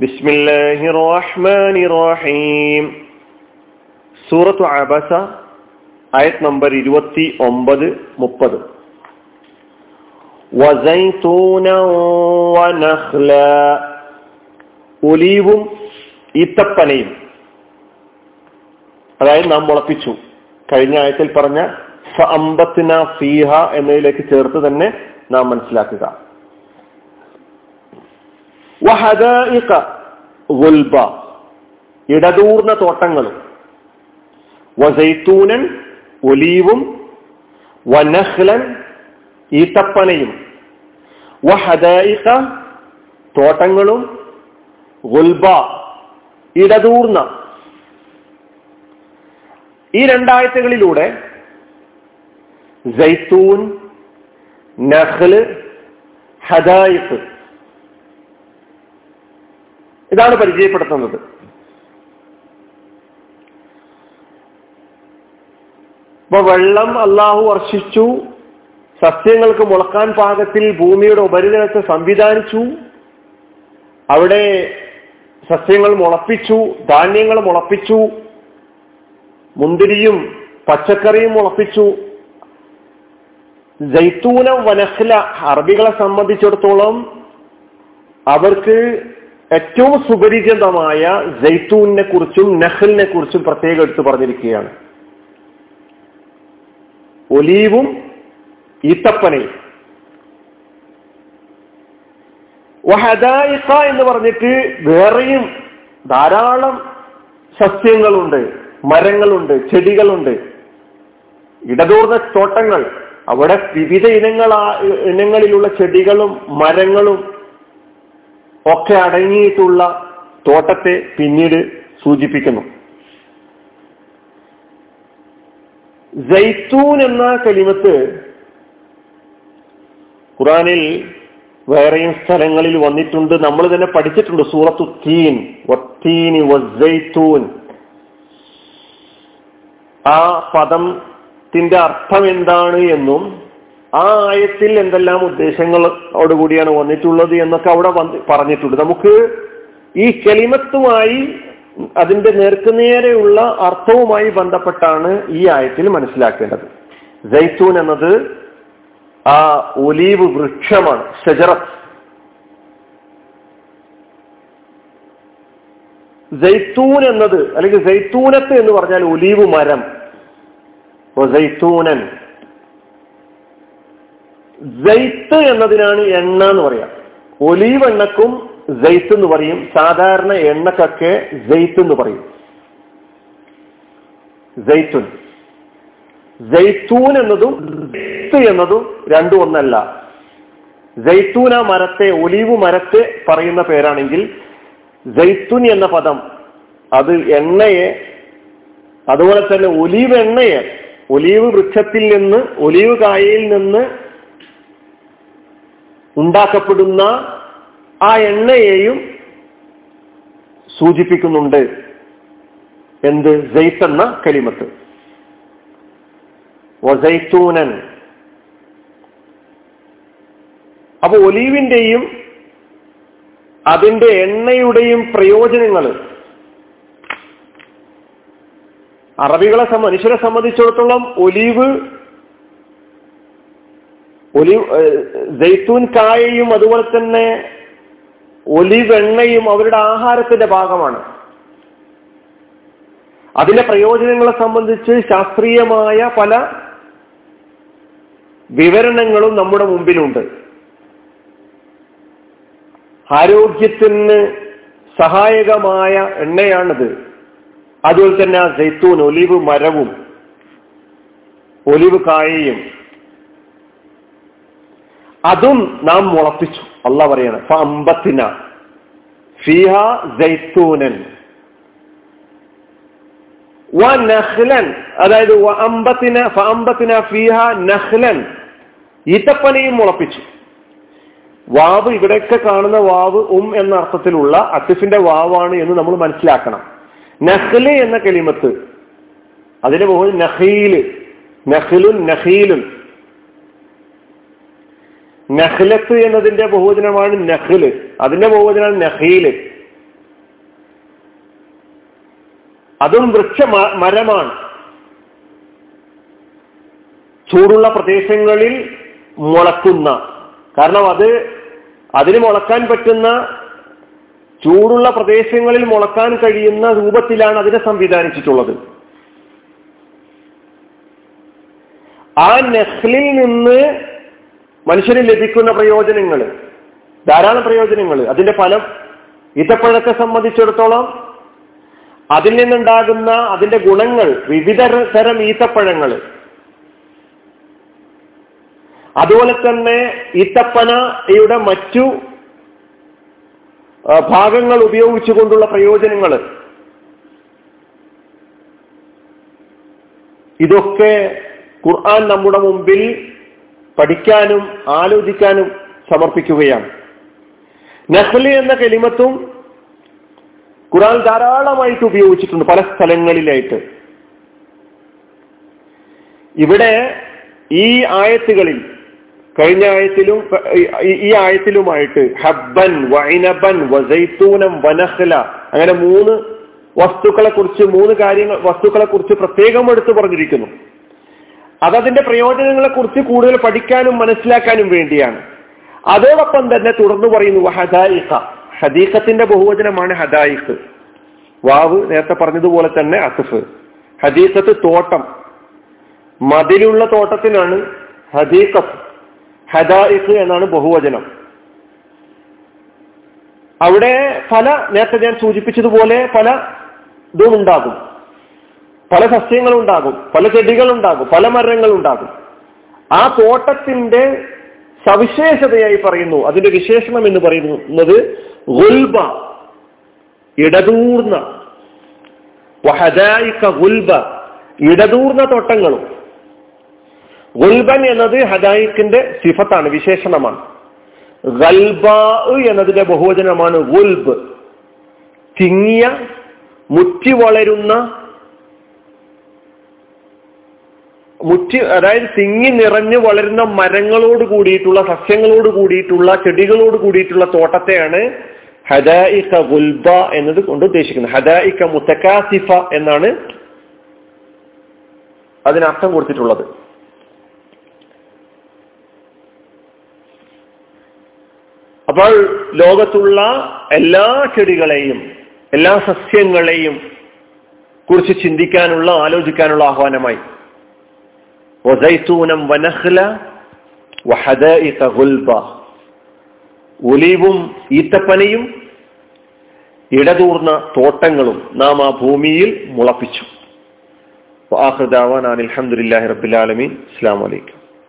ബിസ്മില്ലാഹിർ റഹ്മാനിർ റഹീം സൂറത്തു അബസ ആയത് നമ്പർ ഇരുപത്തി ഒമ്പത് മുപ്പത് ഒലീവും ഈത്തപ്പനയും. അതായത് നാം മുളപ്പിച്ചു. കഴിഞ്ഞ ആയത്തിൽ പറഞ്ഞ ഫീഹ എന്നതിലേക്ക് ചേർത്ത് തന്നെ നാം മനസ്സിലാക്കുക. ഇടതൂർന്ന തോട്ടങ്ങളും. വസൈത്തൂനൻ ഒലീവും വനഹ്ലൻ ഈത്തപ്പനയും. വഹദായിക തോട്ടങ്ങളും ഗുൽബ ഇടതൂർന്ന. ഈ രണ്ടായത്തുകളിലൂടെ ജൈത്തൂൻ നഹ്ല് ഹദായിഫ് ഇതാണ് പരിചയപ്പെടുത്തുന്നത്. ഇപ്പൊ വെള്ളം അള്ളാഹു വർഷിച്ചു സസ്യങ്ങൾക്ക് മുളക്കാൻ പാകത്തിൽ ഭൂമിയുടെ ഉപരിതലത്തെ സംവിധാനിച്ചു അവിടെ സസ്യങ്ങൾ മുളപ്പിച്ചു ധാന്യങ്ങൾ മുളപ്പിച്ചു മുന്തിരിയും പച്ചക്കറിയും മുളപ്പിച്ചു. ജൈത്തൂന വനഹ്ല അറബികളെ സംബന്ധിച്ചിടത്തോളം അവർക്ക് ഏറ്റവും സുപരിചിതമായ ജൈത്തൂനെ കുറിച്ചും നഹലിനെ കുറിച്ചും പ്രത്യേകം എടുത്തു പറഞ്ഞിരിക്കുകയാണ്. ഒലീവും ഈത്തപ്പനയും. വഹദായിക്ക എന്ന് പറഞ്ഞിട്ട് വേറെയും ധാരാളം സസ്യങ്ങളുണ്ട് മരങ്ങളുണ്ട് ചെടികളുണ്ട്. ഇടതൂർന്ന തോട്ടങ്ങൾ. അവിടെ വിവിധ ഇനങ്ങളാ ഇനങ്ങളിലുള്ള ചെടികളും മരങ്ങളും ഒക്കെ അടങ്ങിയിട്ടുള്ള തോട്ടത്തെ പിന്നീട് സൂചിപ്പിക്കുന്നു. ജൈത്തൂൻ എന്ന കലിമത്ത് ഖുറാനിൽ വേറെയും സ്ഥലങ്ങളിൽ വന്നിട്ടുണ്ട്. നമ്മൾ തന്നെ പഠിച്ചിട്ടുണ്ട്. സൂറത്തു തീൻ. വത്തീനി വസ്സൈത്തൂൻ ആ പദത്തിന്റെ അർത്ഥം എന്താണ് എന്നും ആ ആയത്തിൽ എന്തെല്ലാം ഉദ്ദേശങ്ങളോടുകൂടിയാണ് വന്നിട്ടുള്ളത് എന്നൊക്കെ അവിടെ പറഞ്ഞിട്ടുണ്ട്. നമുക്ക് ഈ കെളിമത്തുമായി അതിന്റെ നേർക്കുനേരെയുള്ള അർത്ഥവുമായി ബന്ധപ്പെട്ടാണ് ഈ ആയത്തിൽ മനസ്സിലാക്കേണ്ടത്. ജൈത്തൂൻ എന്നത് ആ ഒലീവ് വൃക്ഷമാണ് ഷജറത്ത്. ജൈത്തൂൻ എന്നത് അല്ലെങ്കിൽ ജൈത്തൂനത്ത് എന്ന് പറഞ്ഞാൽ ഒലീവ് മരം. ജൈത്തൂനൻ ജൈത്ത് എന്നതിനാണ് എണ്ണ എന്ന് പറയാം. ഒലീവ് എണ്ണക്കും ജയ്ത്ത് എന്ന് പറയും. സാധാരണ എണ്ണക്കൊക്കെ ജയ്ത്ത് എന്ന് പറയും. ജയ്ത്തുൻ ജയ്ത്തൂൻ എന്നതും എന്നതും രണ്ടും ഒന്നല്ല. ജയ്ത്തൂന മരത്തെ ഒലീവ് മരത്തെ പറയുന്ന പേരാണെങ്കിൽ ജയ്ത്തുൻ എന്ന പദം അത് എണ്ണയെ അതുപോലെ തന്നെ ഒലീവ് എണ്ണയെ ഒലീവ് വൃക്ഷത്തിൽ നിന്ന് ഒലീവ് കായയിൽ നിന്ന് ഉണ്ടാക്കപ്പെടുന്ന ആ എണ്ണയെയും സൂചിപ്പിക്കുന്നുണ്ട്. എന്ത്? ജയ്ത്ത് എന്ന കലിമത്ത്. വസൈത്തൂനൻ അപ്പൊ ഒലീവിന്റെയും അതിന്റെ എണ്ണയുടെയും പ്രയോജനങ്ങൾ. അറബികളെ മനുഷ്യരെ സംബന്ധിച്ചിടത്തോളം ഒലീവ് ഒലിവ് ജൈത്തൂൻ കായയും അതുപോലെ തന്നെ ഒലിവെണ്ണയും അവരുടെ ആഹാരത്തിന്റെ ഭാഗമാണ്. അതിലെ പ്രയോജനങ്ങളെ സംബന്ധിച്ച് ശാസ്ത്രീയമായ പല വിവരണങ്ങളും നമ്മുടെ മുമ്പിലുണ്ട്. ആരോഗ്യത്തിന് സഹായകമായ എണ്ണയാണിത്. അതുപോലെ തന്നെ ആ ജൈത്തൂൻ ഒലിവ് മരവും ഒലിവ് കായയും. അതും നാം മുളപ്പിച്ചു അല്ല പറയണം അമ്പത്തിന ഫിഹ ജൈത്തൂനൻ നഹ്ലൻ അതായത് അമ്പത്തിന അമ്പത്തിന ഫിഹ നഹ്ലൻ ഈത്തപ്പനയും മുളപ്പിച്ചു വാവ് ഇവിടെയൊക്കെ കാണുന്ന വാവ് ഉം എന്ന അർത്ഥത്തിലുള്ള അസിഫിന്റെ വാവാണ് എന്ന് നമ്മൾ മനസ്സിലാക്കണം. നഹ്ല് എന്ന കെളിമത്ത്. അതിന് മുകളിൽ നഹീൽ നഹ്ലുൻ നഹീലുൻ നഹ്ലത്ത് എന്നതിന്റെ ബഹുവചനമാണ് നഹ്ല് അതിന്റെ ബഹുവചനമാണ് നഹീൽ അതും വൃക്ഷ മരമാണ്. ചൂടുള്ള പ്രദേശങ്ങളിൽ മുളക്കുന്ന. കാരണം അത് അതിന് മുളക്കാൻ പറ്റുന്ന ചൂടുള്ള പ്രദേശങ്ങളിൽ മുളക്കാൻ കഴിയുന്ന രൂപത്തിലാണ് അതിനെ സംവിധാനിച്ചിട്ടുള്ളത്. ആ നെഹ്ലിൽ നിന്ന് മനുഷ്യന് ലഭിക്കുന്ന പ്രയോജനങ്ങൾ ധാരാളം പ്രയോജനങ്ങൾ അതിന്റെ ഫലം ഈത്തപ്പഴത്തെ സംബന്ധിച്ചിടത്തോളം അതിൽ നിന്നുണ്ടാകുന്ന അതിന്റെ ഗുണങ്ങൾ വിവിധ തരം ഈത്തപ്പഴങ്ങൾ അതുപോലെ തന്നെ ഈത്തപ്പനയുടെ മറ്റു ഭാഗങ്ങൾ ഉപയോഗിച്ചുകൊണ്ടുള്ള പ്രയോജനങ്ങൾ ഇതൊക്കെ ഖുർആൻ നമ്മുടെ മുമ്പിൽ പഠിക്കാനും ആലോചിക്കാനും സമർപ്പിക്കുകയാണ്. നഹ്ലി എന്ന കെലിമത്തും ഖുറാൻ ധാരാളമായിട്ട് ഉപയോഗിച്ചിട്ടുണ്ട് പല സ്ഥലങ്ങളിലായിട്ട്. ഇവിടെ ഈ ആയത്തുകളിൽ കഴിഞ്ഞ ആയത്തിലും ഈ ആയത്തിലുമായിട്ട് ഹബ്ബൻ വൈനബൻ വസൈത്തൂനം വനഹ്ല അങ്ങനെ മൂന്ന് വസ്തുക്കളെ കുറിച്ച് മൂന്ന് കാര്യങ്ങൾ വസ്തുക്കളെ കുറിച്ച് പ്രത്യേകം എടുത്തു പറഞ്ഞിരിക്കുന്നു. അതതിന്റെ പ്രയോജനങ്ങളെ കുറിച്ച് കൂടുതൽ പഠിക്കാനും മനസ്സിലാക്കാനും വേണ്ടിയാണ്. അതോടൊപ്പം തന്നെ തുടർന്ന് പറയുന്നു ഹദായിഖ. ഹദീഖത്തിന്റെ ബഹുവചനമാണ് ഹദായിഖ്. വാവ് നേരത്തെ പറഞ്ഞതുപോലെ തന്നെ അസഫ് ഹദീഖത്ത് തോട്ടം. മതിലുള്ള തോട്ടത്തിനാണ് ഹദീഖത്ത്. ഹദായിഖ് എന്നാണ് ബഹുവചനം. അവിടെ പല നേരത്തെ ഞാൻ സൂചിപ്പിച്ചതുപോലെ പല ഇതും ഉണ്ടാകും. പല സസ്യങ്ങളുണ്ടാകും പല ചെടികളുണ്ടാകും പല മരങ്ങളുണ്ടാകും. ആ തോട്ടത്തിന്റെ സവിശേഷതയായി പറയുന്നു അതിന്റെ വിശേഷണം എന്ന് പറയുന്നത് ഗുൽബ ഇടതൂർന്ന ഗുൽബ ഇടതൂർന്ന തോട്ടങ്ങളും. ഗുൽബൻ എന്നത് ഹദായിക്കിന്റെ സിഫത്താണ് വിശേഷണമാണ്. ഗൽബ എന്നതിന്റെ ബഹുവചനമാണ് ഗുൽബ്. തിങ്ങിയ മുറ്റി വളരുന്ന മുറ്റി അതായത് തിങ്ങി നിറഞ്ഞു വളരുന്ന മരങ്ങളോട് കൂടിയിട്ടുള്ള സസ്യങ്ങളോട് കൂടിയിട്ടുള്ള ചെടികളോട് കൂടിയിട്ടുള്ള തോട്ടത്തെയാണ് ഹദായിക്ക ഗുൽബ എന്നത് കൊണ്ട് ഉദ്ദേശിക്കുന്നത്. ഹദായിക്ക മുത്തക്കാസിഫ എന്നാണ് അതിനർത്ഥം കൊടുത്തിട്ടുള്ളത്. അപ്പോൾ ലോകത്തുള്ള എല്ലാ ചെടികളെയും എല്ലാ സസ്യങ്ങളെയും കുറിച്ച് ചിന്തിക്കാനുള്ള ആലോചിക്കാനുള്ള ആഹ്വാനമായി. വസൈത്തൂനം വനഹ്ല വഹദഇക ഗുൽബ ഒലീവും ഈത്തപ്പനയും ഇടതൂർന്ന തോട്ടങ്ങളും നാം ആ ഭൂമിയിൽ മുളപ്പിച്ചു. അലഹമുല്ലാഹി റബിലാലമീൻ അസ്സാം വലൈക്കും